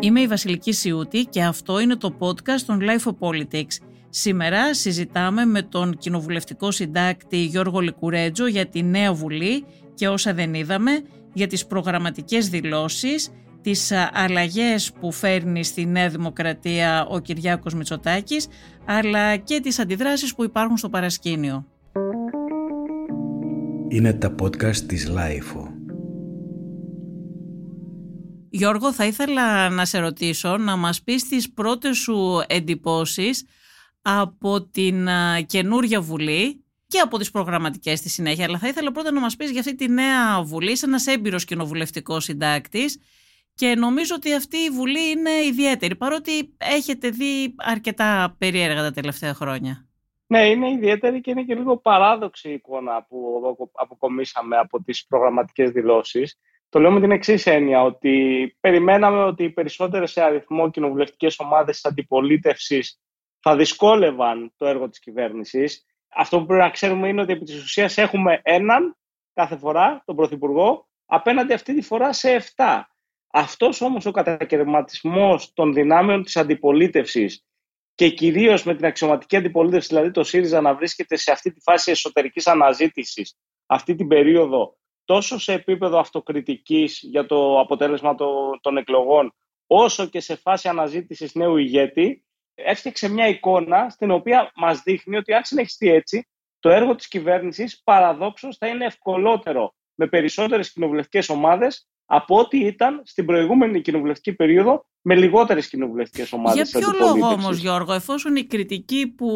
Είμαι η Βασιλική Σιούτη και αυτό είναι το podcast των Life of Politics. Σήμερα συζητάμε με τον κοινοβουλευτικό συντάκτη Γιώργο Λικουρέτζο για τη νέα Βουλή και όσα δεν είδαμε, για τις προγραμματικές δηλώσεις, τις αλλαγές που φέρνει στη Νέα Δημοκρατία ο Κυριάκος Μητσοτάκης, αλλά και τις αντιδράσεις που υπάρχουν στο παρασκήνιο. Είναι τα podcast της Life. Γιώργο, θα ήθελα να σε ρωτήσω να μας πεις τις πρώτες σου εντυπώσεις από την καινούργια Βουλή και από τις προγραμματικές στη συνέχεια. Αλλά θα ήθελα πρώτα να μας πεις για αυτή τη νέα Βουλή, είσαι ένας έμπειρος κοινοβουλευτικός συντάκτης και νομίζω ότι αυτή η Βουλή είναι ιδιαίτερη, παρότι έχετε δει αρκετά περίεργα τα τελευταία χρόνια. Ναι, είναι ιδιαίτερη και είναι και λίγο παράδοξη η εικόνα που αποκομίσαμε από τις προγραμματικές δηλώσεις. Το λέω με την εξής έννοια, ότι περιμέναμε ότι οι περισσότερες σε αριθμό κοινοβουλευτικές ομάδες της αντιπολίτευσης θα δυσκόλευαν το έργο της κυβέρνησης. Αυτό που πρέπει να ξέρουμε είναι ότι επί της ουσίας έχουμε έναν κάθε φορά, τον Πρωθυπουργό, απέναντι αυτή τη φορά σε 7. Αυτός όμως ο κατακαιρματισμός των δυνάμεων της αντιπολίτευσης και κυρίως με την αξιωματική αντιπολίτευση, δηλαδή το ΣΥΡΙΖΑ να βρίσκεται σε αυτή τη φάση εσωτερικής αναζήτησης αυτή την περίοδο τόσο σε επίπεδο αυτοκριτικής για το αποτέλεσμα των εκλογών, όσο και σε φάση αναζήτησης νέου ηγέτη, έφτιαξε μια εικόνα στην οποία μας δείχνει ότι αν συνεχιστεί έτσι, το έργο της κυβέρνησης παραδόξως θα είναι ευκολότερο με περισσότερες κοινοβουλευτικές ομάδες από ό,τι ήταν στην προηγούμενη κοινοβουλευτική περίοδο με λιγότερες κοινοβουλευτικές ομάδες. Για ποιο λόγο όμως, Γιώργο, εφόσον η κριτική που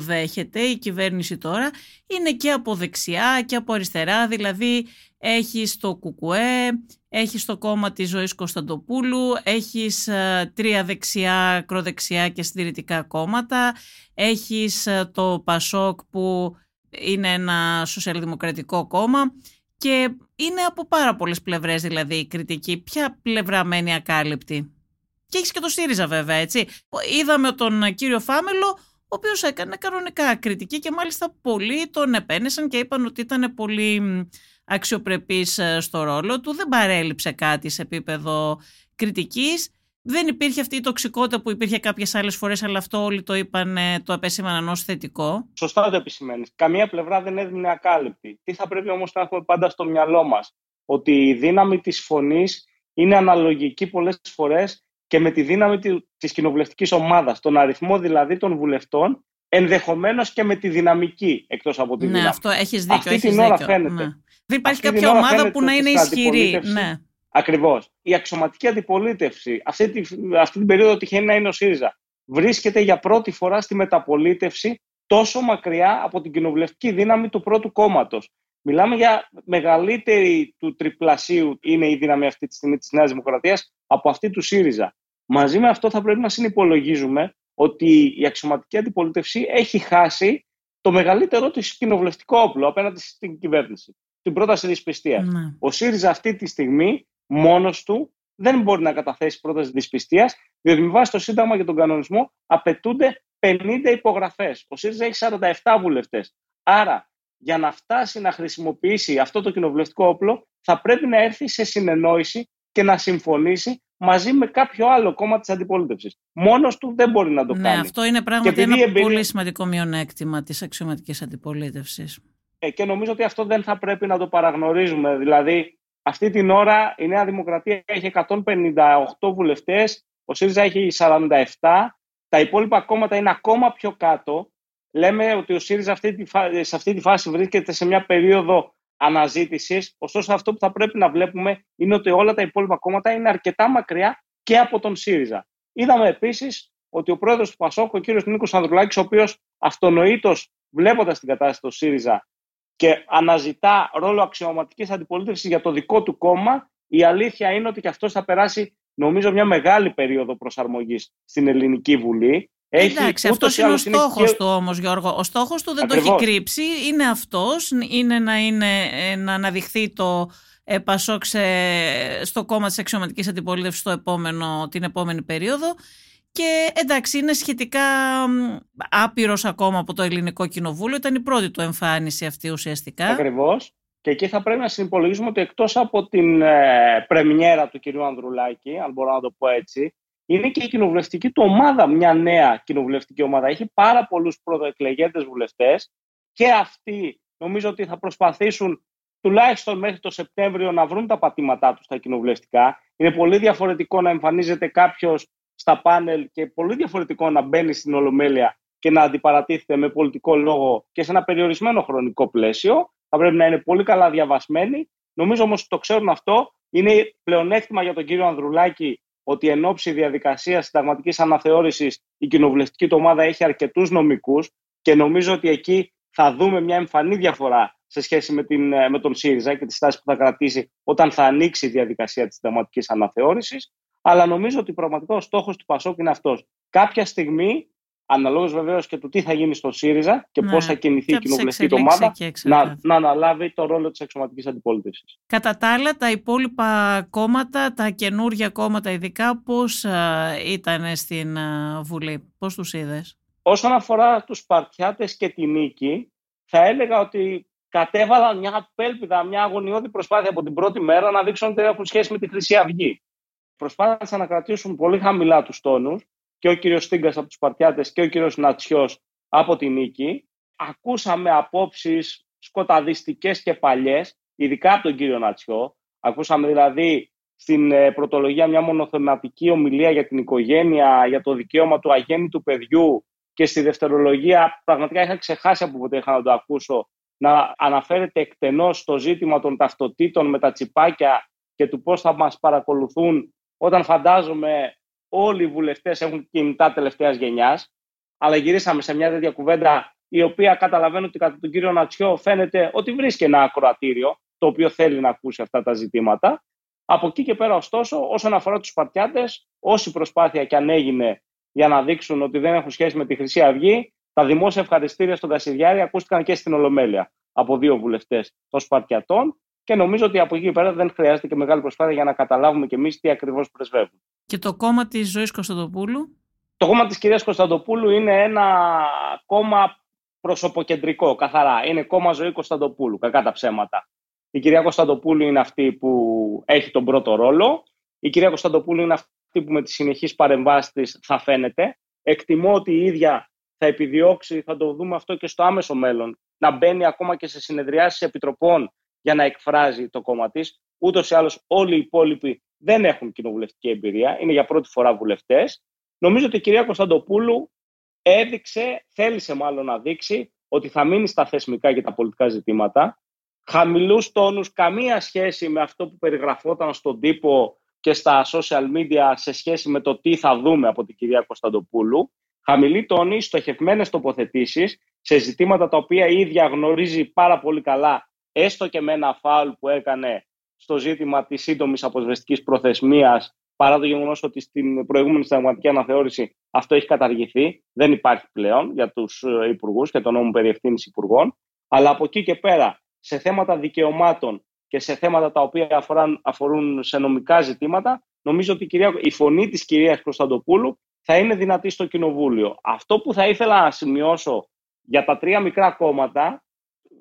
δέχεται η κυβέρνηση τώρα είναι και από δεξιά και από αριστερά, δηλαδή έχει το ΚΚΕ, έχει το κόμμα της Ζωής Κωνσταντοπούλου, έχεις ε, τρία δεξιά, ακροδεξιά και συντηρητικά κόμματα, έχεις ε, το ΠΑΣΟΚ που είναι ένα σοσιαλδημοκρατικό κόμμα και είναι από πάρα πολλές πλευρές δηλαδή η κριτική. Ποια πλευρά μένει ακάλυπτη; Και έχεις και το ΣΥΡΙΖΑ βέβαια, έτσι. Είδαμε τον κύριο Φάμελο, ο οποίος έκανε κανονικά κριτική και μάλιστα πολλοί τον επένεσαν και είπαν ότι ήταν πολύ αξιοπρεπής ε, στο ρόλο του. Δεν παρέλειψε κάτι σε επίπεδο κριτικής. Δεν υπήρχε αυτή η τοξικότητα που υπήρχε κάποιες άλλες φορές, αλλά αυτό όλοι το είπαν, το επέσημαν ως θετικό. Σωστά το επισημαίνεις. Καμία πλευρά δεν έδινε ακάλυπτη. Τι θα πρέπει όμως να έχουμε πάντα στο μυαλό μας, ότι η δύναμη της φωνής είναι αναλογική πολλές φορές και με τη δύναμη της κοινοβουλευτικής ομάδας, τον αριθμό δηλαδή των βουλευτών, ενδεχομένως και με τη δυναμική εκτός από τη ναι, δύναμη. Ναι, αυτό έχεις δίκιο. Αυτή έχεις την ώρα δίκιο. φαίνεται. Ναι. Δεν υπάρχει αυτή κάποια ομάδα που να είναι ισχυρή. Ναι. Ακριβώς. Η αξιωματική αντιπολίτευση αυτή, τη, αυτή την περίοδο τυχαίνει να είναι ο ΣΥΡΙΖΑ. Βρίσκεται για πρώτη φορά στη μεταπολίτευση τόσο μακριά από την κοινοβουλευτική δύναμη του πρώτου κόμματος. Μιλάμε για μεγαλύτερη του τριπλασίου είναι η δύναμη αυτή τη στιγμή της Νέας Δημοκρατίας από αυτή του ΣΥΡΙΖΑ. Μαζί με αυτό θα πρέπει να συνυπολογίζουμε ότι η αξιωματική αντιπολίτευση έχει χάσει το μεγαλύτερο της κοινοβουλευτικό όπλο απέναντι στην κυβέρνηση. Την πρόταση δυσπιστία. Ναι. Ο ΣΥΡΙΖΑ αυτή τη στιγμή μόνος του δεν μπορεί να καταθέσει πρόταση δυσπιστίας, διότι με βάση το Σύνταγμα και τον κανονισμό απαιτούνται 50 υπογραφές. Ο ΣΥΡΙΖΑ έχει 47 βουλευτές. Άρα, για να φτάσει να χρησιμοποιήσει αυτό το κοινοβουλευτικό όπλο, θα πρέπει να έρθει σε συνεννόηση και να συμφωνήσει μαζί με κάποιο άλλο κόμμα της αντιπολίτευσης. Μόνος του δεν μπορεί να το ναι, κάνει. Αυτό είναι πράγματι ένα εμπειρία... πολύ σημαντικό μειονέκτημα της αξιωματικής αντιπολίτευσης. Ε, και νομίζω ότι αυτό δεν θα πρέπει να το παραγνωρίζουμε. Δηλαδή, αυτή την ώρα η Νέα Δημοκρατία έχει 158 βουλευτές, ο ΣΥΡΙΖΑ έχει 47, τα υπόλοιπα κόμματα είναι ακόμα πιο κάτω. Λέμε ότι ο ΣΥΡΙΖΑ αυτή σε αυτή τη φάση βρίσκεται σε μια περίοδο αναζήτησης. Ωστόσο, αυτό που θα πρέπει να βλέπουμε είναι ότι όλα τα υπόλοιπα κόμματα είναι αρκετά μακριά και από τον ΣΥΡΙΖΑ. Είδαμε επίσης ότι ο πρόεδρος του Πασόκ, ο κ. Νίκος Ανδρουλάκης, ο οποίος αυτονοήτως βλέποντας την κατάσταση του ΣΥΡΙΖΑ και αναζητά ρόλο αξιωματικής αντιπολίτευσης για το δικό του κόμμα, η αλήθεια είναι ότι και αυτός θα περάσει, νομίζω, μια μεγάλη περίοδο προσαρμογής στην Ελληνική Βουλή. Έχει, Εντάξει, αυτός είναι ο στόχος και... του όμως, Γιώργο. Ο στόχος του δεν Ακριβώς. το έχει κρύψει. Είναι αυτός. Είναι να, είναι να αναδειχθεί το ε, Πασόκ στο κόμμα της αξιωματικής αντιπολίτευσης την επόμενη περίοδο. Και εντάξει, είναι σχετικά άπειρος ακόμα από το Ελληνικό Κοινοβούλιο. Ήταν η πρώτη του εμφάνιση αυτή ουσιαστικά. Ακριβώς. Και εκεί θα πρέπει να συνυπολογίσουμε ότι εκτός από την ε, πρεμιέρα του κυρίου Ανδρουλάκη, αν μπορώ να το πω έτσι, είναι και η κοινοβουλευτική του ομάδα μια νέα κοινοβουλευτική ομάδα. Έχει πάρα πολλούς πρωτοεκλεγέντες βουλευτές και αυτοί νομίζω ότι θα προσπαθήσουν τουλάχιστον μέχρι το Σεπτέμβριο να βρουν τα πατήματά τους στα κοινοβουλευτικά. Είναι πολύ διαφορετικό να εμφανίζεται κάποιος στα πάνελ και πολύ διαφορετικό να μπαίνει στην Ολομέλεια και να αντιπαρατίθεται με πολιτικό λόγο και σε ένα περιορισμένο χρονικό πλαίσιο. Θα πρέπει να είναι πολύ καλά διαβασμένοι. Νομίζω όμως ότι το ξέρουν αυτό. Είναι πλεονέκτημα για τον κύριο Ανδρουλάκη ότι εν ώψη διαδικασίας συνταγματικής αναθεώρησης η κοινοβουλευτική του ομάδα έχει αρκετούς νομικούς και νομίζω ότι εκεί θα δούμε μια εμφανή διαφορά σε σχέση με, την, με τον ΣΥΡΙΖΑ και τη στάση που θα κρατήσει όταν θα ανοίξει η διαδικασία της συνταγματικής αναθεώρησης. Αλλά νομίζω ότι πραγματικά ο στόχος του Πασόκ είναι αυτός. Κάποια στιγμή αναλόγως βεβαίως και του τι θα γίνει στο ΣΥΡΙΖΑ και ναι. πώς θα κινηθεί η κοινοβουλευτική ομάδα, να, να αναλάβει το ρόλο της εξωματικής αντιπολίτευσης. Κατά τα άλλα, τα υπόλοιπα κόμματα, τα καινούργια κόμματα ειδικά, πώς ήταν στην Βουλή, πώς τους είδες; Όσον αφορά τους Σπαρτιάτες και τη νίκη, θα έλεγα ότι κατέβαλαν μια απέλπιδα, μια αγωνιώδη προσπάθεια από την πρώτη μέρα να δείξουν ότι έχουν σχέση με τη Χρυσή Αυγή. Προσπάθησαν να κρατήσουν πολύ χαμηλά τους τόνους και ο κύριος Στίγκας από τους Παρτιάτες και ο κύριος Νατσιός από την Νίκη. Ακούσαμε απόψεις σκοταδιστικές και παλιές, ειδικά από τον κύριο Νατσιό. Ακούσαμε δηλαδή στην ε, πρωτολογία μια μονοθεματική ομιλία για την οικογένεια, για το δικαίωμα του αγέννητου παιδιού και στη δευτερολογία πραγματικά είχα ξεχάσει από ποτέ είχα να το ακούσω να αναφέρεται εκτενώς το ζήτημα των ταυτοτήτων με τα τσιπάκια και του πώς θα μας παρακολουθούν όταν φαντάζομαι όλοι οι βουλευτές έχουν κινητά τελευταίας γενιάς. Αλλά γυρίσαμε σε μια τέτοια κουβέντα η οποία καταλαβαίνω ότι κατά τον κύριο Νατσιό φαίνεται ότι βρίσκει ένα ακροατήριο το οποίο θέλει να ακούσει αυτά τα ζητήματα. Από εκεί και πέρα, ωστόσο, όσον αφορά τους Σπαρτιάτε, όση προσπάθεια και αν έγινε για να δείξουν ότι δεν έχουν σχέση με τη Χρυσή Αυγή, τα δημόσια ευχαριστήρια στον Κασιδιάρη ακούστηκαν και στην Ολομέλεια από δύο βουλευτές των Σπαρτιατών και νομίζω ότι από εκεί και πέρα δεν χρειάζεται και μεγάλη προσπάθεια για να καταλάβουμε κι εμείς τι ακριβώς πρεσβεύουν. Και το κόμμα της Ζωής Κωνσταντοπούλου; Το κόμμα της κυρίας Κωνσταντοπούλου είναι ένα κόμμα προσωποκεντρικό, καθαρά. Είναι κόμμα Ζωή Κωνσταντοπούλου, κακά τα ψέματα. Η κυρία Κωνσταντοπούλου είναι αυτή που έχει τον πρώτο ρόλο. Η κυρία Κωνσταντοπούλου είναι αυτή που με τις συνεχείς παρεμβάσεις της θα φαίνεται. Εκτιμώ ότι η ίδια θα επιδιώξει, θα το δούμε αυτό και στο άμεσο μέλλον, να μπαίνει ακόμα και σε συνεδριάσεις επιτροπών για να εκφράζει το κόμμα της. Ούτως ή άλλως, όλοι οι υπόλοιποι δεν έχουν κοινοβουλευτική εμπειρία, είναι για πρώτη φορά βουλευτές. Νομίζω ότι η κυρία Κωνσταντοπούλου έδειξε, θέλησε μάλλον να δείξει, ότι θα μείνει στα θεσμικά και τα πολιτικά ζητήματα. Χαμηλούς τόνους, καμία σχέση με αυτό που περιγραφόταν στον τύπο και στα social media σε σχέση με το τι θα δούμε από την κυρία Κωνσταντοπούλου. Χαμηλή τόνη, στοχευμένες τοποθετήσεις σε ζητήματα τα οποία η ίδια γνωρίζει πάρα πολύ καλά έστω και με ένα φάουλ που έκανε στο ζήτημα της σύντομης αποσβεστικής προθεσμίας, παρά το γεγονός ότι στην προηγούμενη συνταγματική αναθεώρηση αυτό έχει καταργηθεί, δεν υπάρχει πλέον για τους ε, υπουργούς και τον νόμο περί ευθύνης υπουργών. Αλλά από εκεί και πέρα, σε θέματα δικαιωμάτων και σε θέματα τα οποία αφορούν, αφορούν σε νομικά ζητήματα, νομίζω ότι η, κυρία, η φωνή της κυρίας Κωνσταντοπούλου θα είναι δυνατή στο Κοινοβούλιο. Αυτό που θα ήθελα να σημειώσω για τα τρία μικρά κόμματα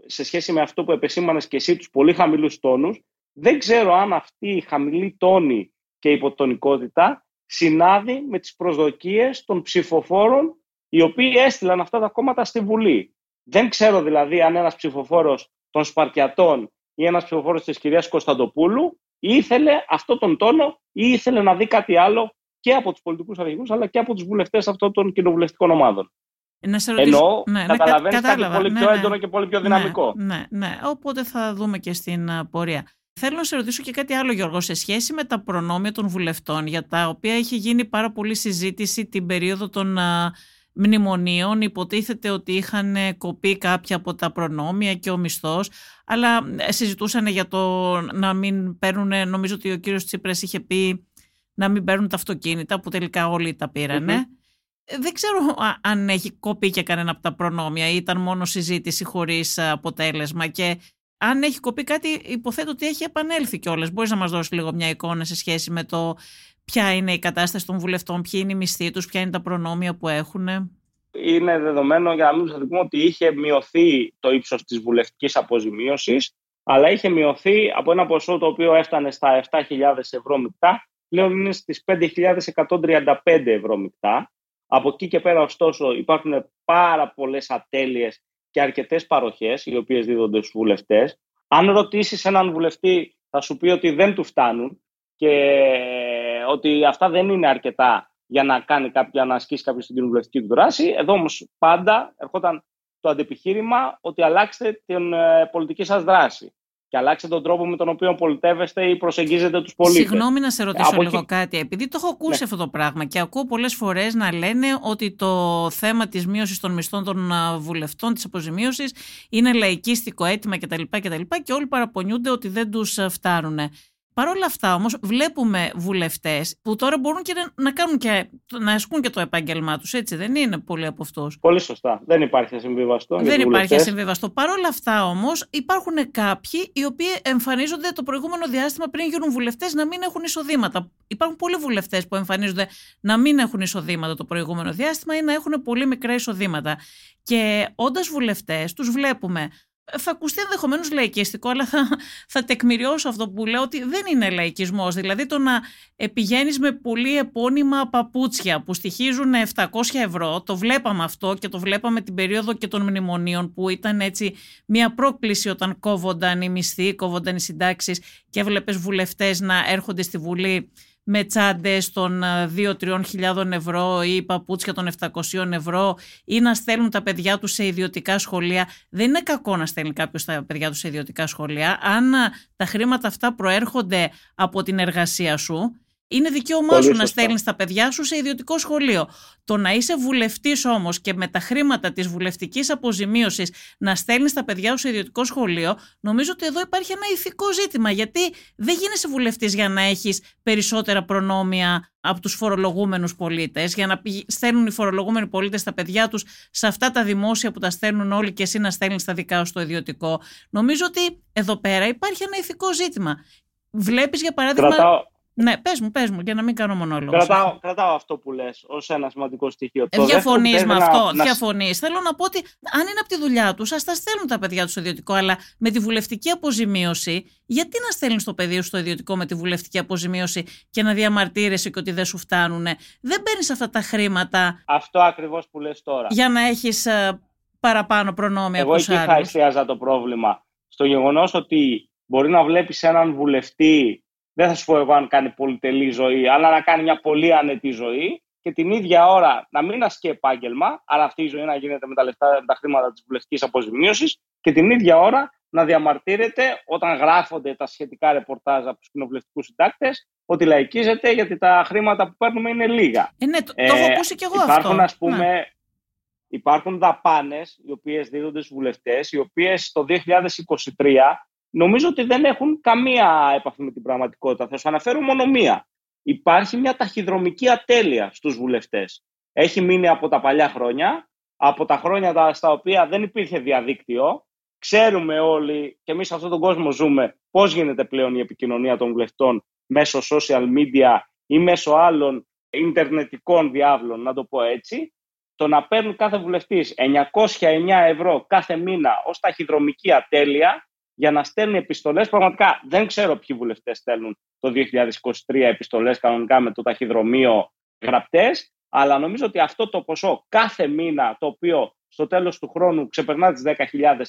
σε σχέση με αυτό που επεσήμανες και εσύ, τους πολύ χαμηλούς τόνους, δεν ξέρω αν αυτή η χαμηλή τόνη και υποτονικότητα συνάδει με τις προσδοκίες των ψηφοφόρων οι οποίοι έστειλαν αυτά τα κόμματα στη Βουλή. Δεν ξέρω δηλαδή αν ένας ψηφοφόρος των Σπαρτιατών ή ένας ψηφοφόρος της κυρίας Κωνσταντοπούλου ήθελε αυτό τον τόνο ή ήθελε να δει κάτι άλλο και από τους πολιτικούς αρχηγούς αλλά και από τους βουλευτές αυτών των κοινοβουλευτικών ομάδων. Να σε ρωτήσω... Εννοώ, ναι, ναι καταλαβαίνεις κάτι πολύ ναι, πιο ναι. έντονο και πολύ πιο δυναμικό. Ναι, ναι, ναι, οπότε θα δούμε και στην πορεία. Θέλω να σε ρωτήσω και κάτι άλλο, Γιώργο, σε σχέση με τα προνόμια των βουλευτών, για τα οποία έχει γίνει πάρα πολύ συζήτηση την περίοδο των μνημονίων. Υποτίθεται ότι είχαν κοπεί κάποια από τα προνόμια και ο μισθός, αλλά ε, συζητούσαν για το να μην παίρνουν, νομίζω ότι ο κύριος Τσίπρας είχε πει να μην παίρνουν τα αυτοκίνητα, που τελικά όλοι τα πηρανε δεν ξέρω αν έχει κοπεί και κανένα από τα προνόμια ή ήταν μόνο συζήτηση χωρίς αποτέλεσμα και αν έχει κοπεί κάτι υποθέτω ότι έχει επανέλθει κιόλας. Μπορείς να μας δώσεις λίγο μια εικόνα σε σχέση με το ποια είναι η κατάσταση των βουλευτών, ποια είναι η μισθή τους, ποια είναι τα προνόμια που έχουν. Είναι δεδομένο για να μην σας πούμε ότι είχε μειωθεί το ύψος της βουλευτικής αποζημίωσης αλλά είχε μειωθεί από ένα ποσό το οποίο έφτανε στα 7.000 ευρώ μεικτά, πλέον είναι στις 5.135 ευρώ μεικτά. Από εκεί και πέρα, ωστόσο, υπάρχουν πάρα πολλές ατέλειες και αρκετές παροχές, οι οποίες δίδονται στους βουλευτές. Αν ρωτήσεις έναν βουλευτή, θα σου πει ότι δεν του φτάνουν και ότι αυτά δεν είναι αρκετά για να, κάνει κάποια, να ασκήσει κάποιος την κοινοβουλευτική του δράση. Εδώ όμως πάντα ερχόταν το αντεπιχείρημα ότι αλλάξτε την ε, πολιτική σας δράση και αλλάξτε τον τρόπο με τον οποίο πολιτεύεστε ή προσεγγίζετε τους πολίτες. Συγγνώμη να σε ρωτήσω Από λίγο κάτι. Επειδή το έχω ακούσει ναι. αυτό το πράγμα και ακούω πολλές φορές να λένε ότι το θέμα της μείωσης των μισθών των βουλευτών, της αποζημίωσης, είναι λαϊκίστικο αίτημα κτλ. Και, και όλοι παραπονιούνται ότι δεν τους φτάνουν. Παρ' όλα αυτά όμως βλέπουμε βουλευτές που τώρα μπορούν και να, κάνουν και, να ασκούν και το επάγγελμά τους, έτσι δεν είναι πολλοί από αυτούς; Πολύ σωστά. Δεν υπάρχει ασυμβίβαστο. Δεν υπάρχει ασυμβίβαστο. Παρ' όλα αυτά όμως υπάρχουν κάποιοι οι οποίοι εμφανίζονται το προηγούμενο διάστημα πριν γίνουν βουλευτές να μην έχουν εισοδήματα. Υπάρχουν πολλοί βουλευτές που εμφανίζονται να μην έχουν εισοδήματα το προηγούμενο διάστημα ή να έχουν πολύ μικρά εισοδήματα. Και όντας βουλευτές, τους βλέπουμε θα ακουστεί ενδεχομένως λαϊκιστικό, αλλά θα, θα τεκμηριώσω αυτό που λέω ότι δεν είναι λαϊκισμός. Δηλαδή το να πηγαίνεις με πολύ επώνυμα παπούτσια που στοιχίζουν 700 ευρώ, το βλέπαμε αυτό και το βλέπαμε την περίοδο και των μνημονίων που ήταν έτσι μια πρόκληση όταν κόβονταν οι μισθοί, κόβονταν οι συντάξεις και έβλεπες βουλευτές να έρχονται στη Βουλή με τσάντες των 2-3 χιλιάδων ευρώ ή παπούτσια των 700 ευρώ ή να στέλνουν τα παιδιά τους σε ιδιωτικά σχολεία. Δεν είναι κακό να στέλνει κάποιος τα παιδιά τους σε ιδιωτικά σχολεία. Αν τα χρήματα αυτά προέρχονται από την εργασία σου, είναι δικαίωμά σου να στέλνεις τα παιδιά σου σε ιδιωτικό σχολείο. Το να είσαι βουλευτής όμως και με τα χρήματα της βουλευτικής αποζημίωσης να στέλνεις τα παιδιά σου σε ιδιωτικό σχολείο, νομίζω ότι εδώ υπάρχει ένα ηθικό ζήτημα. Γιατί δεν γίνεσαι βουλευτής για να έχεις περισσότερα προνόμια από τους φορολογούμενους πολίτες, για να στέλνουν οι φορολογούμενοι πολίτες τα παιδιά τους σε αυτά τα δημόσια που τα στέλνουν όλοι και εσύ να στέλνεις τα δικά σου στο ιδιωτικό. Νομίζω ότι εδώ πέρα υπάρχει ένα ηθικό ζήτημα. Βλέπεις, για παράδειγμα. Ναι, πες μου, πες μου, για να μην κάνω μονόλογο. Κρατάω, κρατάω αυτό που λες ως ένα σημαντικό στοιχείο. Ε, Διαφωνείς με αυτό. Να... Διαφωνείς. Θέλω να πω ότι αν είναι από τη δουλειά τους, ας τα στέλνουν τα παιδιά τους στο ιδιωτικό, αλλά με τη βουλευτική αποζημίωση, γιατί να στέλνεις το παιδί σου στο ιδιωτικό με τη βουλευτική αποζημίωση και να διαμαρτύρεσαι και ότι δεν σου φτάνουν. Δεν παίρνεις αυτά τα χρήματα. Αυτό ακριβώς που λες τώρα. Για να έχεις ε, παραπάνω προνόμια Εγώ από Εγώ εκεί θα εστίαζα το πρόβλημα. Στο γεγονός ότι μπορεί να βλέπεις έναν βουλευτή δεν θα σου πω εγώ αν κάνει πολυτελή ζωή, αλλά να κάνει μια πολύ ανετή ζωή και την ίδια ώρα να μην ασκεί επάγγελμα, αλλά αυτή η ζωή να γίνεται με τα, λεφτά, με τα χρήματα της βουλευτικής αποζημίωσης και την ίδια ώρα να διαμαρτύρεται όταν γράφονται τα σχετικά ρεπορτάζ από τους κοινοβουλευτικούς συντάκτες ότι λαϊκίζεται γιατί τα χρήματα που παίρνουμε είναι λίγα. Ε, ναι, το, το έχω ακούσει κι εγώ υπάρχουν, αυτό. Ας πούμε, ναι. Υπάρχουν δαπάνες οι οποίες δίδονται στους βουλευτές, οι οποίες το 2023 νομίζω ότι δεν έχουν καμία επαφή με την πραγματικότητα. Θα σου αναφέρω μόνο μία. Υπάρχει μια ταχυδρομική ατέλεια στους βουλευτές. Έχει μείνει από τα παλιά χρόνια, από τα χρόνια στα οποία δεν υπήρχε διαδίκτυο. Ξέρουμε όλοι και εμείς σε αυτόν τον κόσμο ζούμε πώς γίνεται πλέον η επικοινωνία των βουλευτών μέσω social media ή μέσω άλλων ιντερνετικών διάβλων, να το πω έτσι. Το να παίρνουν κάθε βουλευτής 909 ευρώ κάθε μήνα ως ταχυδρομική ατέλεια για να στέλνει επιστολές. Πραγματικά δεν ξέρω ποιοι βουλευτές στέλνουν το 2023 επιστολές κανονικά με το ταχυδρομείο γραπτές, αλλά νομίζω ότι αυτό το ποσό κάθε μήνα το οποίο στο τέλος του χρόνου ξεπερνά τις 10.000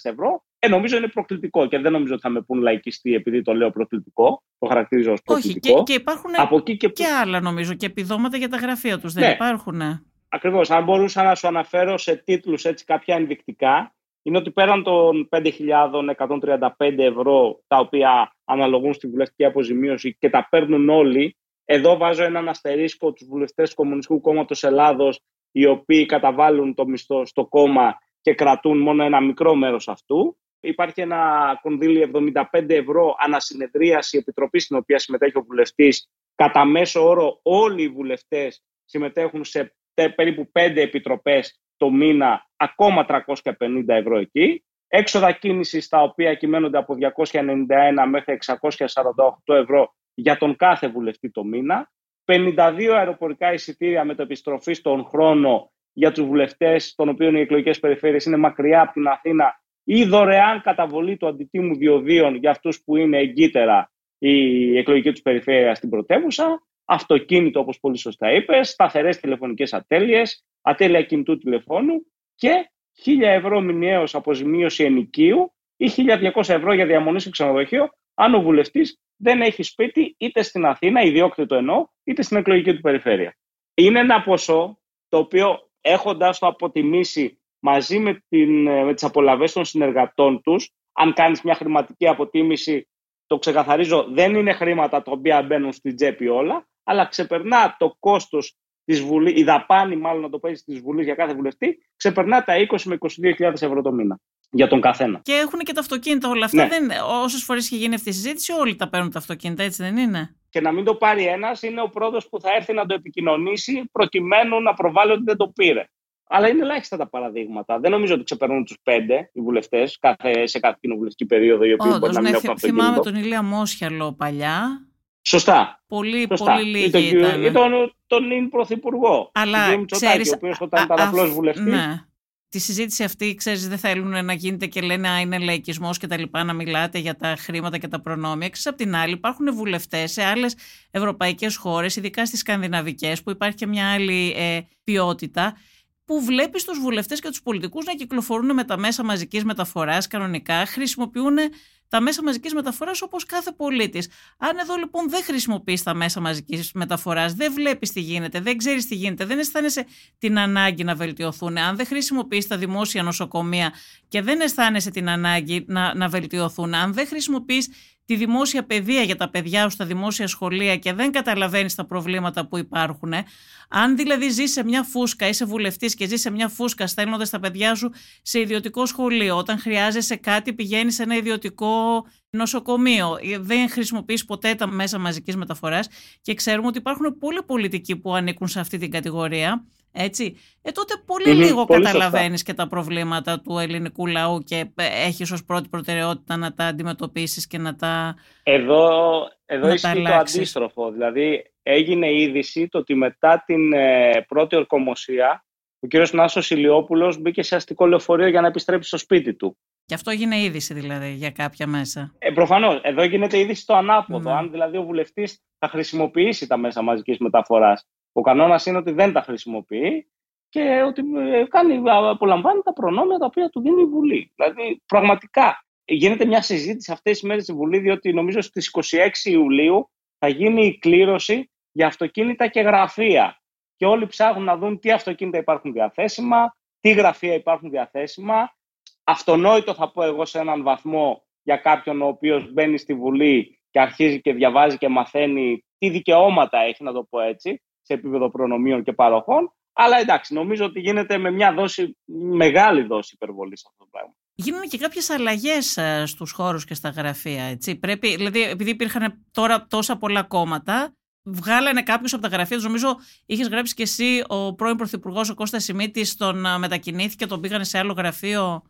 ευρώ, ε, νομίζω είναι προκλητικό και δεν νομίζω ότι θα με πούν λαϊκιστή επειδή το λέω προκλητικό. Το χαρακτηρίζω ως προκλητικό. Όχι, και, και υπάρχουν Από και... και άλλα νομίζω και επιδόματα για τα γραφεία τους. Δεν ναι. υπάρχουν. Ακριβώς. Αν μπορούσα να σου αναφέρω σε τίτλους κάποια ενδεικτικά, είναι ότι πέραν των 5.135 ευρώ τα οποία αναλογούν στη βουλευτική αποζημίωση και τα παίρνουν όλοι, εδώ βάζω έναν αστερίσκο τους βουλευτές του Κομμουνιστικού Κόμματος Ελλάδος, οι οποίοι καταβάλουν το μισθό στο κόμμα και κρατούν μόνο ένα μικρό μέρος αυτού. Υπάρχει ένα κονδύλι 75 ευρώ ανασυνεδρίαση επιτροπής στην οποία συμμετέχει ο βουλευτής. Κατά μέσο όρο, όλοι οι βουλευτές συμμετέχουν σε περίπου πέντε επιτροπές το μήνα ακόμα 350 ευρώ εκεί. Έξοδα κίνησης τα οποία κυμαίνονται από 291 μέχρι 648 ευρώ για τον κάθε βουλευτή το μήνα. 52 αεροπορικά εισιτήρια με το επιστροφή στον χρόνο για τους βουλευτές των οποίων οι εκλογικές περιφέρειες είναι μακριά από την Αθήνα ή δωρεάν καταβολή του αντιτίμου διοδίων για αυτούς που είναι εγκύτερα η εκλογική τους περιφέρεια στην πρωτεύουσα, αυτοκίνητο όπως πολύ σωστά είπες, σταθερές τηλεφωνικές ατέλειες, ατέλεια κινητού τηλεφώνου και 1.000 ευρώ μηνιαίως αποζημίωση ενοικίου ή 1.200 ευρώ για διαμονή σε ξενοδοχείο αν ο βουλευτής δεν έχει σπίτι είτε στην Αθήνα, ιδιόκτητο εννοώ, είτε στην εκλογική του περιφέρεια. Είναι ένα ποσό το οποίο έχοντας το αποτιμήσει μαζί με, την, με τις απολαβές των συνεργατών τους, αν κάνεις μια χρηματική αποτίμηση, το ξεκαθαρίζω, δεν είναι χρήματα τα οποία μπαίνουν στην τσέπη όλα, αλλά ξεπερνά το κόστος της Βουλή, η δαπάνη μάλλον να το παίζει της Βουλής για κάθε βουλευτή, ξεπερνά τα 20 με 22.000 ευρώ το μήνα για τον καθένα. Και έχουν και τα αυτοκίνητα όλα αυτά. Ναι. Δεν, όσες φορές έχει γίνει αυτή η συζήτηση, όλοι τα παίρνουν τα αυτοκίνητα, έτσι δεν είναι; Και να μην το πάρει ένας, είναι ο πρώτος που θα έρθει να το επικοινωνήσει προκειμένου να προβάλλει ότι δεν το πήρε. Αλλά είναι ελάχιστα τα παραδείγματα. Δεν νομίζω ότι ξεπερνούν τους πέντε οι βουλευτές σε κάθε κοινοβουλευτική περίοδο οι οποίοι μπορεί να μην ναι, έχουν αυτοκίνητο. Θυμάμαι τον Ηλία Μόσιαλο παλιά. Σωστά. Πολύ, Σωστά. πολύ λίγοι ή τον, ήταν. Ή τον, τον, τον πρωθυπουργό. Αλλά ξέρεις, ο οποίος όταν ήταν απλός βουλευτής. Ναι τη συζήτηση αυτή, ξέρεις, δεν θέλουν να γίνεται και λένε «Α, είναι λαϊκισμός» και τα λοιπά, να μιλάτε για τα χρήματα και τα προνόμια. Ξέρεις, απ' την άλλη υπάρχουν βουλευτές σε άλλες ευρωπαϊκές χώρες, ειδικά στις σκανδιναβικές, που υπάρχει και μια άλλη ε, ποιότητα, που βλέπεις τους βουλευτές και τους πολιτικούς να κυκλοφορούν με τα μέσα μαζικής μεταφοράς κανονικά, χρησιμοποιούν τα μέσα μαζικής μεταφοράς όπως κάθε πολίτης. Αν εδώ λοιπόν δεν χρησιμοποιείς τα μέσα μαζικής μεταφοράς, δεν βλέπεις τι γίνεται, δεν ξέρεις τι γίνεται, δεν αισθάνεσαι την ανάγκη να βελτιωθούν, αν δεν χρησιμοποιείς τα δημόσια νοσοκομεία και δεν αισθάνεσαι την ανάγκη να, να βελτιωθούν, αν δεν χρησιμοποιείς τη δημόσια παιδεία για τα παιδιά σου στα δημόσια σχολεία και δεν καταλαβαίνεις τα προβλήματα που υπάρχουν, αν δηλαδή ζεις σε μια φούσκα, είσαι βουλευτής και ζεις σε μια φούσκα στέλνοντας τα παιδιά σου σε ιδιωτικό σχολείο, όταν χρειάζεσαι κάτι πηγαίνεις σε ένα ιδιωτικό νοσοκομείο, δεν χρησιμοποιείς ποτέ τα μέσα μαζικής μεταφοράς και ξέρουμε ότι υπάρχουν πολλοί πολιτικοί που ανήκουν σε αυτή την κατηγορία. Έτσι. Ε, τότε πολύ λίγο καταλαβαίνεις και τα προβλήματα του ελληνικού λαού και ε, έχεις ως πρώτη προτεραιότητα να τα αντιμετωπίσεις και να τα Εδώ, εδώ ισχύει το αντίστροφο. Δηλαδή έγινε είδηση το ότι μετά την ε, πρώτη ορκομοσία ο κύριος Νάσος Ηλιόπουλος μπήκε σε αστικό λεωφορείο για να επιστρέψει στο σπίτι του. Και αυτό έγινε είδηση δηλαδή για κάποια μέσα. Ε, Προφανώς. Εδώ γίνεται είδηση το ανάποδο. Mm. Αν δηλαδή ο βουλευτής θα χρησιμοποιήσει τα μέσα μαζικής μεταφοράς. Ο κανόνας είναι ότι δεν τα χρησιμοποιεί και ότι ε, κάνει, απολαμβάνει τα προνόμια τα οποία του δίνει η Βουλή. Δηλαδή, πραγματικά γίνεται μια συζήτηση αυτές τις μέρες στη Βουλή, διότι νομίζω στις 26 Ιουλίου θα γίνει η κλήρωση για αυτοκίνητα και γραφεία. Και όλοι ψάχνουν να δουν τι αυτοκίνητα υπάρχουν διαθέσιμα, τι γραφεία υπάρχουν διαθέσιμα. Αυτονόητο θα πω εγώ σε έναν βαθμό για κάποιον ο οποίος μπαίνει στη Βουλή και αρχίζει και διαβάζει και μαθαίνει τι δικαιώματα έχει, να το πω έτσι, σε επίπεδο προνομίων και παροχών. Αλλά εντάξει, νομίζω ότι γίνεται με μια δόση, μεγάλη δόση υπερβολής αυτό το πράγμα. Γίνουν και κάποιες αλλαγές ε, στους χώρους και στα γραφεία. Έτσι. Πρέπει, δηλαδή, επειδή υπήρχαν τώρα τόσα πολλά κόμματα, βγάλανε κάποιους από τα γραφεία τους. Νομίζω είχες γράψει και εσύ ο πρώην Πρωθυπουργός ο Κώστας Σιμίτης, τον ε, μετακινήθηκε, τον πήγανε σε άλλο γραφείο;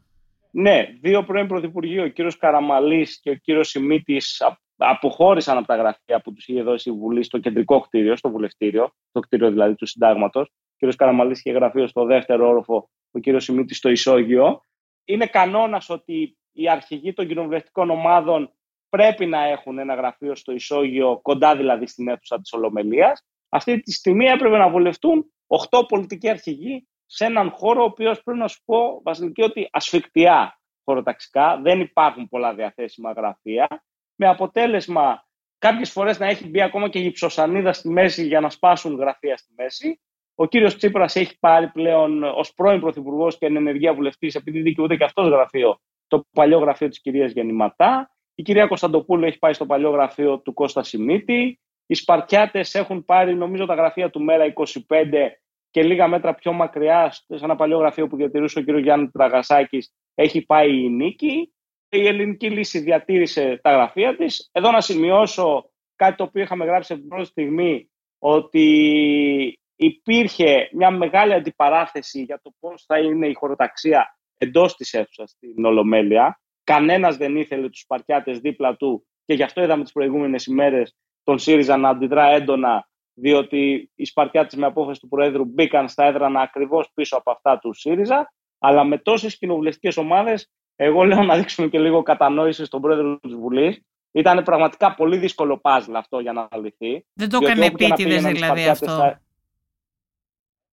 Ναι, δύο πρώην Πρωθυπουργοί, ο κύριος Καραμαλής και ο κύριος Σιμίτης, αποχώρησαν από τα γραφεία που τους είχε δώσει η Βουλή στο κεντρικό κτίριο, στο βουλευτήριο, το κτίριο δηλαδή του Συντάγματος. Ο κύριος Καραμαλής είχε γραφείο στο δεύτερο όροφο, ο κύριος Σιμίτη στο Ισόγειο. Είναι κανόνας ότι οι αρχηγοί των κοινοβουλευτικών ομάδων πρέπει να έχουν ένα γραφείο στο ισόγειο, κοντά δηλαδή στην αίθουσα της Ολομελίας. Αυτή τη στιγμή έπρεπε να βουλευτούν 8 πολιτικοί αρχηγοί σε έναν χώρο, ο οποίος πρέπει να σου πω, Βασιλική, ότι ασφικτιά χωροταξικά δεν υπάρχουν πολλά διαθέσιμα γραφεία. Με αποτέλεσμα κάποιες φορές να έχει μπει ακόμα και γυψοσανίδα στη μέση για να σπάσουν γραφεία στη μέση. Ο κύριος Τσίπρας έχει πάρει πλέον ως πρώην πρωθυπουργός και ενεργεία βουλευτής, επειδή δικαιούται και αυτός γραφείο, το παλιό γραφείο της κυρίας Γεννηματά. Η κυρία Κωνσταντοπούλου έχει πάει στο παλιό γραφείο του Κώστα Σιμίτη. Οι Σπαρτιάτε έχουν πάρει, νομίζω, τα γραφεία του Μέρα 25 και λίγα μέτρα πιο μακριά, σε ένα παλιό γραφείο που διατηρούσε ο κύριος Γιάννη Τραγασάκης, έχει πάει η Νίκη. Η ελληνική λύση διατήρησε τα γραφεία της. Εδώ να σημειώσω κάτι το οποίο είχαμε γράψει από την πρώτη στιγμή, ότι υπήρχε μια μεγάλη αντιπαράθεση για το πώς θα είναι η χωροταξία εντός της αίθουσας στην Ολομέλεια. Κανένας δεν ήθελε τους Σπαρτιάτε δίπλα του και γι' αυτό είδαμε τις προηγούμενες ημέρες τον ΣΥΡΙΖΑ να αντιδρά έντονα, διότι οι Σπαρτιάτε με απόφαση του Προέδρου μπήκαν στα έδρανα ακριβώς πίσω από αυτά του ΣΥΡΙΖΑ. Αλλά με τόσες κοινοβουλευτικές ομάδες Εγώ λέω να δείξουμε και λίγο κατανόηση στον πρόεδρο της Βουλής. Ήταν πραγματικά πολύ δύσκολο πάζλ αυτό για να λυθεί. Δεν το έκανε επίτηδες δηλαδή αυτό.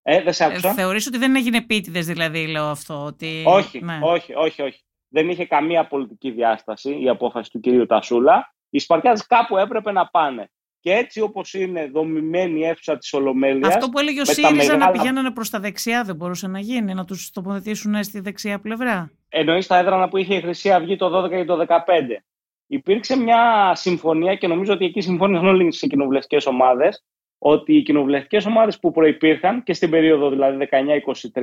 Ε, δεν σε ε, άκουσα. Ε, θεωρείς ότι δεν έγινε επίτηδες δηλαδή, λέω αυτό. Ότι... Όχι, ναι. όχι, όχι, όχι. Δεν είχε καμία πολιτική διάσταση η απόφαση του κυρίου Τασούλα. Οι Σπαρτιάδε κάπου έπρεπε να πάνε. Και έτσι όπως είναι δομημένη η αίθουσα της Ολομέλειας. Αυτό που έλεγε ο ΣΥΡΙΖΑ μεγάλα... να πηγαίνανε προς τα δεξιά δεν μπορούσε να γίνει, να τους τοποθετήσουν στη δεξιά πλευρά. Εννοείς τα έδρανα που είχε η Χρυσή Αυγή το 12 και το 2015. Υπήρξε μια συμφωνία και νομίζω ότι εκεί συμφώνησαν όλε οι κοινοβουλευτικές ομάδες ότι οι κοινοβουλευτικές ομάδες που προπήρχαν και στην περίοδο δηλαδή 19-23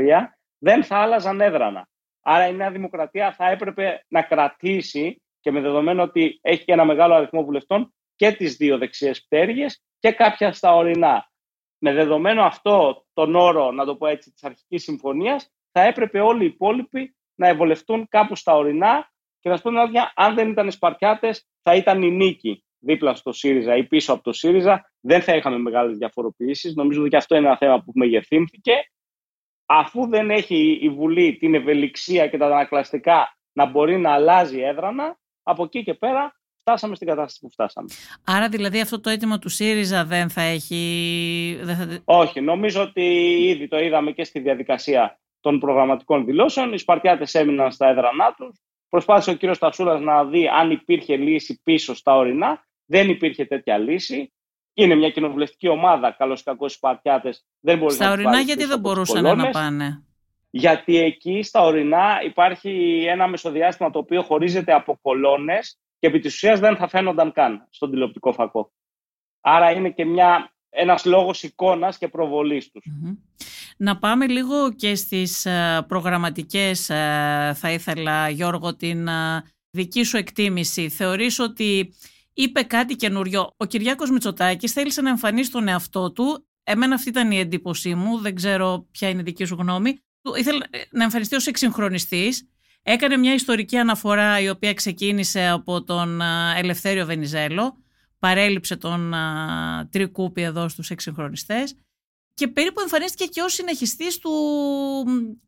δεν θα άλλαζαν έδρανα. Άρα η Νέα Δημοκρατία θα έπρεπε να κρατήσει και με δεδομένο ότι έχει και ένα μεγάλο αριθμό βουλευτών και τις δύο δεξιές πτέρυγες και κάποια στα ορεινά. Με δεδομένο αυτό τον όρο, να το πω έτσι, της αρχικής συμφωνίας, θα έπρεπε όλοι οι υπόλοιποι να ευολευτούν κάπου στα ορεινά και να σου πω αν δεν ήταν οι Σπαρτιάτες, θα ήταν η νίκη δίπλα στο ΣΥΡΙΖΑ ή πίσω από το ΣΥΡΙΖΑ. Δεν θα είχαμε μεγάλες διαφοροποιήσεις. Νομίζω ότι και αυτό είναι ένα θέμα που μεγεθύνθηκε. Αφού δεν έχει η Βουλή την ευελιξία και τα ανακλαστικά να μπορεί να αλλάζει έδρανα, από εκεί και πέρα φτάσαμε στην κατάσταση που φτάσαμε. Άρα δηλαδή αυτό το αίτημα του ΣΥΡΙΖΑ δεν θα έχει... Δεν θα... Όχι, νομίζω ότι ήδη το είδαμε και στη διαδικασία των προγραμματικών δηλώσεων. Οι Σπαρτιάτες έμειναν στα έδρανά τους. Προσπάθησε ο κύριος Τασούλας να δει αν υπήρχε λύση πίσω στα ορεινά. Δεν υπήρχε τέτοια λύση. Είναι μια κοινοβουλευτική ομάδα, καλώς ή κακό, οι Σπαρτιάτες. Δεν μπορεί στα ορεινά, γιατί δεν μπορούσαν να πάνε; Γιατί εκεί στα ορεινά υπάρχει ένα μεσοδιάστημα το οποίο χωρίζεται από κολόνες και επί της ουσίας δεν θα φαίνονταν καν στον τηλεοπτικό φακό. Άρα είναι και μια, ένας λόγος εικόνας και προβολής τους. Να πάμε λίγο και στις ε, προγραμματικές, ε, θα ήθελα Γιώργο, την ε, δική σου εκτίμηση. Θεωρείς ότι είπε κάτι καινούριο. Ο Κυριάκος Μητσοτάκης θέλησε να εμφανίσει τον εαυτό του. Εμένα αυτή ήταν η εντύπωσή μου, δεν ξέρω ποια είναι η δική σου γνώμη. Ήθελε να εμφανιστεί ως εξυγχρονιστής. Έκανε μια ιστορική αναφορά η οποία ξεκίνησε από τον Ελευθέριο Βενιζέλο. Παρέλειψε τον Τρικούπη εδώ στους εξυγχρονιστές και περίπου εμφανίστηκε και ως συνεχιστής του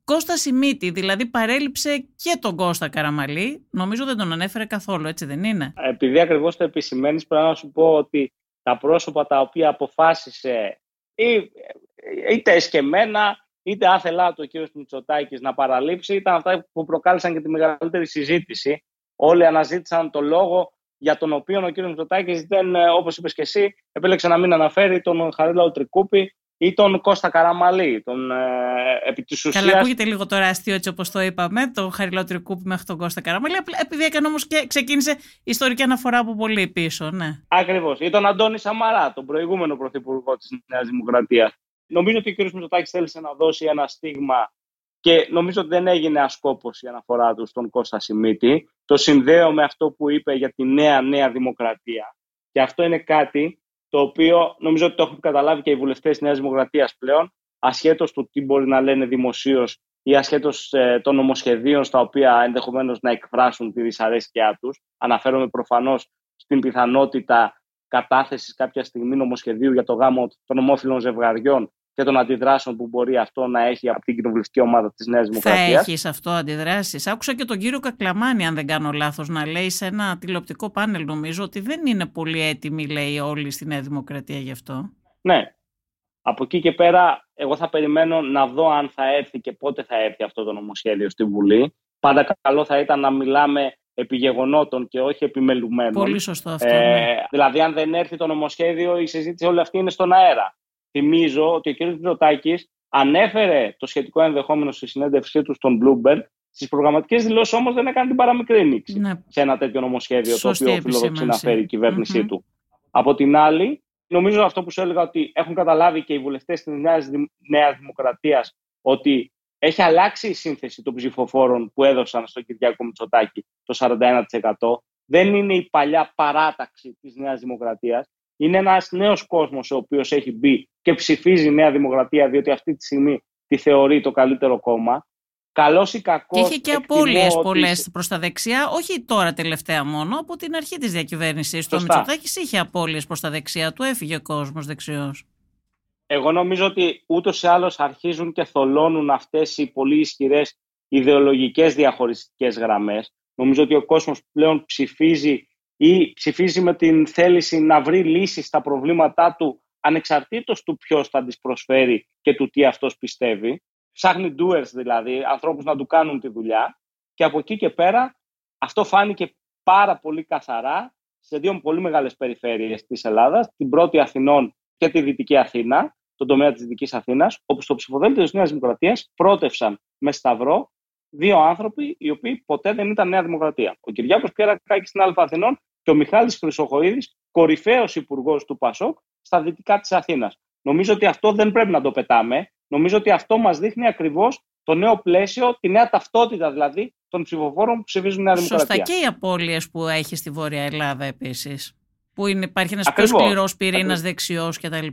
Κώστα Σιμίτη, δηλαδή παρέλειψε και τον Κώστα Καραμαλή. Νομίζω δεν τον ανέφερε καθόλου, έτσι δεν είναι; Επειδή ακριβώς το επισημαίνεις, πρέπει να σου πω ότι τα πρόσωπα τα οποία αποφάσισε είτε εσκεμένα, είτε άθελά του ο κ. Μητσοτάκης να παραλείψει, ήταν αυτά που προκάλεσαν και τη μεγαλύτερη συζήτηση. Όλοι αναζήτησαν το λόγο για τον οποίο ο κ. Μητσοτάκης δεν, όπως είπες και εσύ, επέλεξε να μην αναφέρει τον Χαρίλαο Τρικούπη, ή τον Κώστα Καραμαλή, τον ε, επί της ουσίας... Καλά, ακούγεται λίγο τώρα αστείο έτσι όπως το είπαμε, το Χαριλότρι Κούπη μέχρι τον Κώστα Καραμαλή, επειδή έκανε όμως και ξεκίνησε ιστορική αναφορά από πολύ πίσω, ναι. Ακριβώς. Ή τον Αντώνης Σαμαρά, τον προηγούμενο πρωθυπουργό της Νέας Δημοκρατίας. Νομίζω ότι ο κ. Μητσοτάκης θέλησε να δώσει ένα στίγμα και νομίζω ότι δεν έγινε ασκόπως η αναφορά του στον Κώστα Σιμίτη. Το συνδέω με αυτό που είπε για τη νέα νέα δημοκρατία. Και αυτό είναι κάτι το οποίο νομίζω ότι το έχουν καταλάβει και οι βουλευτές της Νέας Δημοκρατίας πλέον, ασχέτως του τι μπορεί να λένε δημοσίως ή ασχέτως ε, των νομοσχεδίων στα οποία ενδεχομένως να εκφράσουν τη δυσαρέσκειά τους. Αναφέρομαι προφανώς στην πιθανότητα κατάθεσης κάποια στιγμή νομοσχεδίου για το γάμο των ομόφυλων ζευγαριών και των αντιδράσεων που μπορεί αυτό να έχει από την κοινοβουλευτική ομάδα της Νέας Δημοκρατίας. Θα έχεις αυτό αντιδράσεις. Άκουσα και τον κύριο Κακλαμάνη, αν δεν κάνω λάθος, να λέει σε ένα τηλεοπτικό πάνελ, νομίζω, ότι δεν είναι πολύ έτοιμοι, λέει, όλοι στη Νέα Δημοκρατία γι' αυτό. Ναι. Από εκεί και πέρα, εγώ θα περιμένω να δω αν θα έρθει και πότε θα έρθει αυτό το νομοσχέδιο στη Βουλή. Πάντα καλό θα ήταν να μιλάμε επί γεγονότων και όχι επιμελουμένων. Πολύ σωστό αυτό. Ε, ναι. Δηλαδή, αν δεν έρθει το νομοσχέδιο, η συζήτηση όλη αυτή είναι στον αέρα. Θυμίζω ότι ο κ. Μητσοτάκη ανέφερε το σχετικό ενδεχόμενο στη συνέντευξή του στον Bloomberg. Στις προγραμματικές δηλώσεις όμως δεν έκανε την παραμικρή νήξη ναι. σε ένα τέτοιο νομοσχέδιο Σωστή το οποίο φιλοδοξεί να φέρει η κυβέρνησή mm-hmm. του. Από την άλλη, νομίζω αυτό που σου έλεγα ότι έχουν καταλάβει και οι βουλευτές της Νέας Δημοκρατίας ότι έχει αλλάξει η σύνθεση των ψηφοφόρων που έδωσαν στον Κυριάκο Μητσοτάκη το 41%. Δεν είναι η παλιά παράταξη της Νέας Δημοκρατίας. Είναι ένας νέος κόσμος ο οποίος έχει μπει και ψηφίζει η Νέα Δημοκρατία, διότι αυτή τη στιγμή τη θεωρεί το καλύτερο κόμμα. Καλός ή κακός. Και είχε και απώλειες ότι... πολλές προς τα δεξιά, όχι τώρα τελευταία μόνο, από την αρχή της διακυβέρνησης του. Ο Μητσοτάκης είχε απώλειες προς τα δεξιά, του έφυγε ο κόσμος δεξιός. Εγώ νομίζω ότι ούτως ή άλλως αρχίζουν και θολώνουν αυτές οι πολύ ισχυρές ιδεολογικές διαχωριστικές γραμμές. Νομίζω ότι ο κόσμος πλέον ψηφίζει ή ψηφίζει με την θέληση να βρει λύσεις στα προβλήματά του ανεξαρτήτως του ποιος θα τις προσφέρει και του τι αυτός πιστεύει. Ψάχνει doers δηλαδή, ανθρώπους να του κάνουν τη δουλειά και από εκεί και πέρα αυτό φάνηκε πάρα πολύ καθαρά σε δύο πολύ μεγάλες περιφέρειες της Ελλάδας, την πρώτη Αθηνών και τη Δυτική Αθήνα, τον τομέα της Δυτικής Αθήνας, όπου στο ψηφοδέλτιο της Νέας Δημοκρατίας πρότευσαν με σταυρό δύο άνθρωποι οι οποίοι ποτέ δεν ήταν Νέα Δημοκρατία. Ο Κυριάκος Πιερακάκης στην Α Αθηνών και ο Μιχάλης Χρυσοχοίδης, κορυφαίος υπουργός του ΠΑΣΟΚ στα δυτικά της Αθήνας. Νομίζω ότι αυτό δεν πρέπει να το πετάμε. Νομίζω ότι αυτό μας δείχνει ακριβώς το νέο πλαίσιο, τη νέα ταυτότητα δηλαδή των ψηφοφόρων που ψηφίζουν Νέα Δημοκρατία. Σωστά και οι απώλειες που έχει στη Βόρεια Ελλάδα επίσης. Που είναι, υπάρχει ένας πιο σκληρός πυρήνας δεξιός κτλ.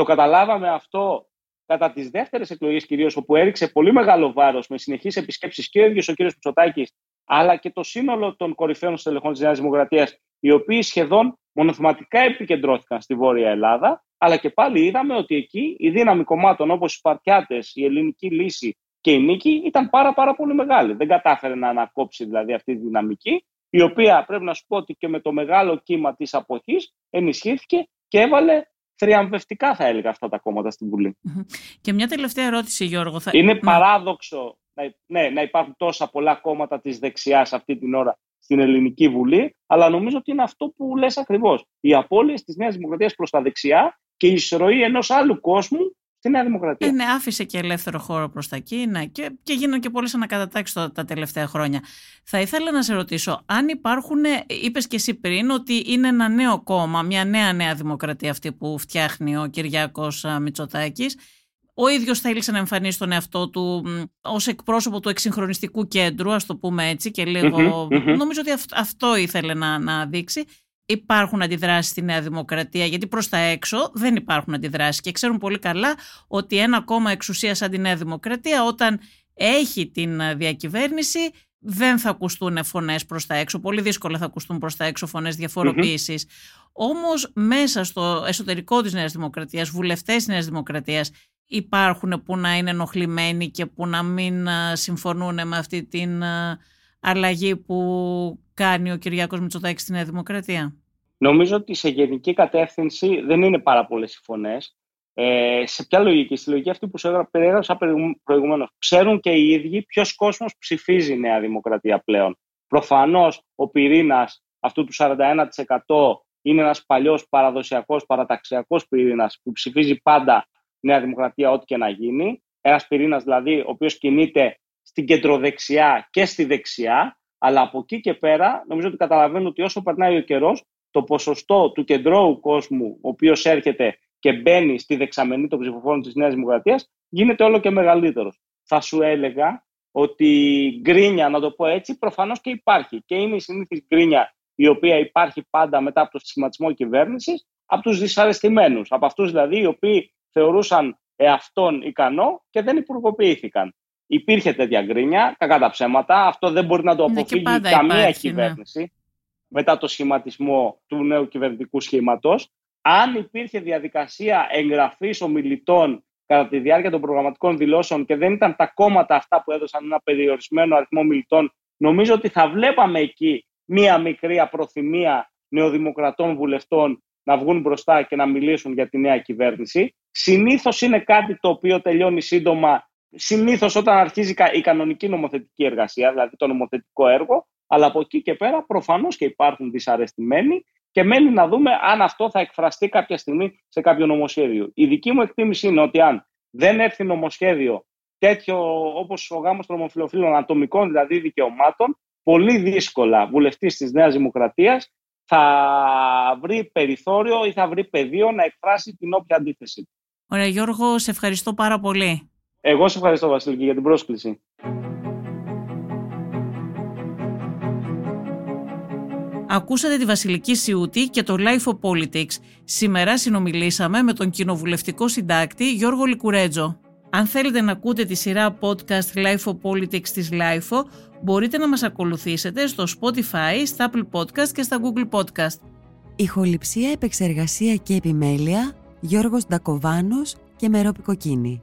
Το καταλάβαμε αυτό κατά τις δεύτερες εκλογές κυρίως, όπου έριξε πολύ μεγάλο βάρος με συνεχείς επισκέψεις και ο ίδιος ο κ. Μητσοτάκης, αλλά και το σύνολο των κορυφαίων στελεχών της Νέας Δημοκρατίας, οι οποίοι σχεδόν μονοθεματικά επικεντρώθηκαν στη Βόρεια Ελλάδα. Αλλά και πάλι είδαμε ότι εκεί η δύναμη κομμάτων όπως οι Σπαρτιάτε, η Ελληνική Λύση και η Νίκη ήταν πάρα, πάρα πολύ μεγάλη. Δεν κατάφερε να ανακόψει δηλαδή αυτή τη δυναμική, η οποία πρέπει να σου πω ότι και με το μεγάλο κύμα της αποχής ενισχύθηκε και έβαλε θριαμβευτικά θα έλεγα αυτά τα κόμματα στην Βουλή. Και μια τελευταία ερώτηση Γιώργο. Θα... Είναι παράδοξο να, ναι, να υπάρχουν τόσα πολλά κόμματα της δεξιάς αυτή την ώρα στην Ελληνική Βουλή, αλλά νομίζω ότι είναι αυτό που λες ακριβώς. Οι απώλειες της Νέας Δημοκρατίας προς τα δεξιά και η εισρωή ενός άλλου κόσμου στη Νέα Δημοκρατία. Ε, ναι, άφησε και ελεύθερο χώρο προς τα εκεί ναι, και, και γίνανε και πολλές ανακατατάξεις τα τελευταία χρόνια. Θα ήθελα να σε ρωτήσω, αν υπάρχουν, είπες και εσύ πριν, ότι είναι ένα νέο κόμμα, μια νέα Νέα Δημοκρατία αυτή που φτιάχνει ο Κυριάκος Μητσοτάκης. Ο ίδιος θέλησε να εμφανίσει τον εαυτό του ως εκπρόσωπο του εξυγχρονιστικού κέντρου, ας το πούμε έτσι, και λιγο Νομίζω ότι αυτό ήθελε να, να δείξει υπάρχουν αντιδράσεις στη Νέα Δημοκρατία, γιατί προς τα έξω δεν υπάρχουν αντιδράσεις και ξέρουν πολύ καλά ότι ένα κόμμα εξουσίας σαν τη Νέα Δημοκρατία όταν έχει την διακυβέρνηση δεν θα ακουστούν φωνές προς τα έξω, πολύ δύσκολα θα ακουστούν προς τα έξω φωνές διαφοροποίησης. Mm-hmm. Όμως μέσα στο εσωτερικό της Νέας Δημοκρατίας, βουλευτές της Νέας Δημοκρατίας υπάρχουν που να είναι ενοχλημένοι και που να μην συμφωνούν με αυτή την αλλαγή που κάνει ο Κυριάκος Μητσοτάκης στη Νέα Δημοκρατία; Νομίζω ότι σε γενική κατεύθυνση δεν είναι πάρα πολλές οι φωνές. Ε, σε ποια λογική, στη λογική αυτή που σου περιέγραψα προηγουμένως, ξέρουν και οι ίδιοι ποιος κόσμος ψηφίζει η Νέα Δημοκρατία πλέον. Προφανώς ο πυρήνας αυτού του 41% είναι ένας παλιός παραδοσιακός παραταξιακός πυρήνας που ψηφίζει πάντα Νέα Δημοκρατία, ό,τι και να γίνει. Ένας πυρήνας δηλαδή, ο οποίος κινείται στην κεντροδεξιά και στη δεξιά. Αλλά από εκεί και πέρα, νομίζω ότι καταλαβαίνουν ότι όσο περνάει ο καιρός, το ποσοστό του κεντρώου κόσμου, ο οποίος έρχεται και μπαίνει στη δεξαμενή των ψηφοφόρων της Νέας Δημοκρατίας, γίνεται όλο και μεγαλύτερος. Θα σου έλεγα ότι η γκρίνια, να το πω έτσι, προφανώς και υπάρχει. Και είναι η συνήθις γκρίνια η οποία υπάρχει πάντα μετά από το σχηματισμό κυβέρνησης, από τους δυσαρεστημένους. Από αυτούς δηλαδή οι οποίοι θεωρούσαν εαυτόν ικανό και δεν υπουργοποιήθηκαν. Υπήρχε τέτοια γκρίνια, κακά τα ψέματα. Αυτό δεν μπορεί να το ναι, αποφύγει καμία υπάρχει, ναι. κυβέρνηση μετά το σχηματισμό του νέου κυβερνητικού σχήματος. Αν υπήρχε διαδικασία εγγραφής ομιλητών κατά τη διάρκεια των προγραμματικών δηλώσεων και δεν ήταν τα κόμματα αυτά που έδωσαν ένα περιορισμένο αριθμό μιλητών, νομίζω ότι θα βλέπαμε εκεί μία μικρή απροθυμία νεοδημοκρατών βουλευτών να βγουν μπροστά και να μιλήσουν για τη νέα κυβέρνηση. Συνήθως είναι κάτι το οποίο τελειώνει σύντομα, συνήθως όταν αρχίζει η κανονική νομοθετική εργασία, δηλαδή το νομοθετικό έργο, αλλά από εκεί και πέρα προφανώς και υπάρχουν δυσαρεστημένοι και μένει να δούμε αν αυτό θα εκφραστεί κάποια στιγμή σε κάποιο νομοσχέδιο. Η δική μου εκτίμηση είναι ότι αν δεν έρθει νομοσχέδιο τέτοιο όπως ο γάμος των ομοφυλοφίλων ατομικών δηλαδή δικαιωμάτων, πολύ δύσκολα βουλευτής της Νέας Δημοκρατίας θα βρει περιθώριο ή θα βρει πεδίο να εκφράσει την όποια αντίθεση. Ωραία Γιώργο, σε ευχαριστώ πάρα πολύ. Εγώ σε ευχαριστώ Βασίλη για την πρόσκληση. Ακούσατε τη Βασιλική Σιούτη και το Life of Politics. Σήμερα συνομιλήσαμε με τον κοινοβουλευτικό συντάκτη Γιώργο Λικουρέτζο. Αν θέλετε να ακούτε τη σειρά podcast Life of Politics της Life, μπορείτε να μας ακολουθήσετε στο Spotify, στα Apple Podcast και στα Google Podcast. Ηχοληψία, επεξεργασία και επιμέλεια, Γιώργος Ντακοβάνος και Μερόπη Κοκκίνη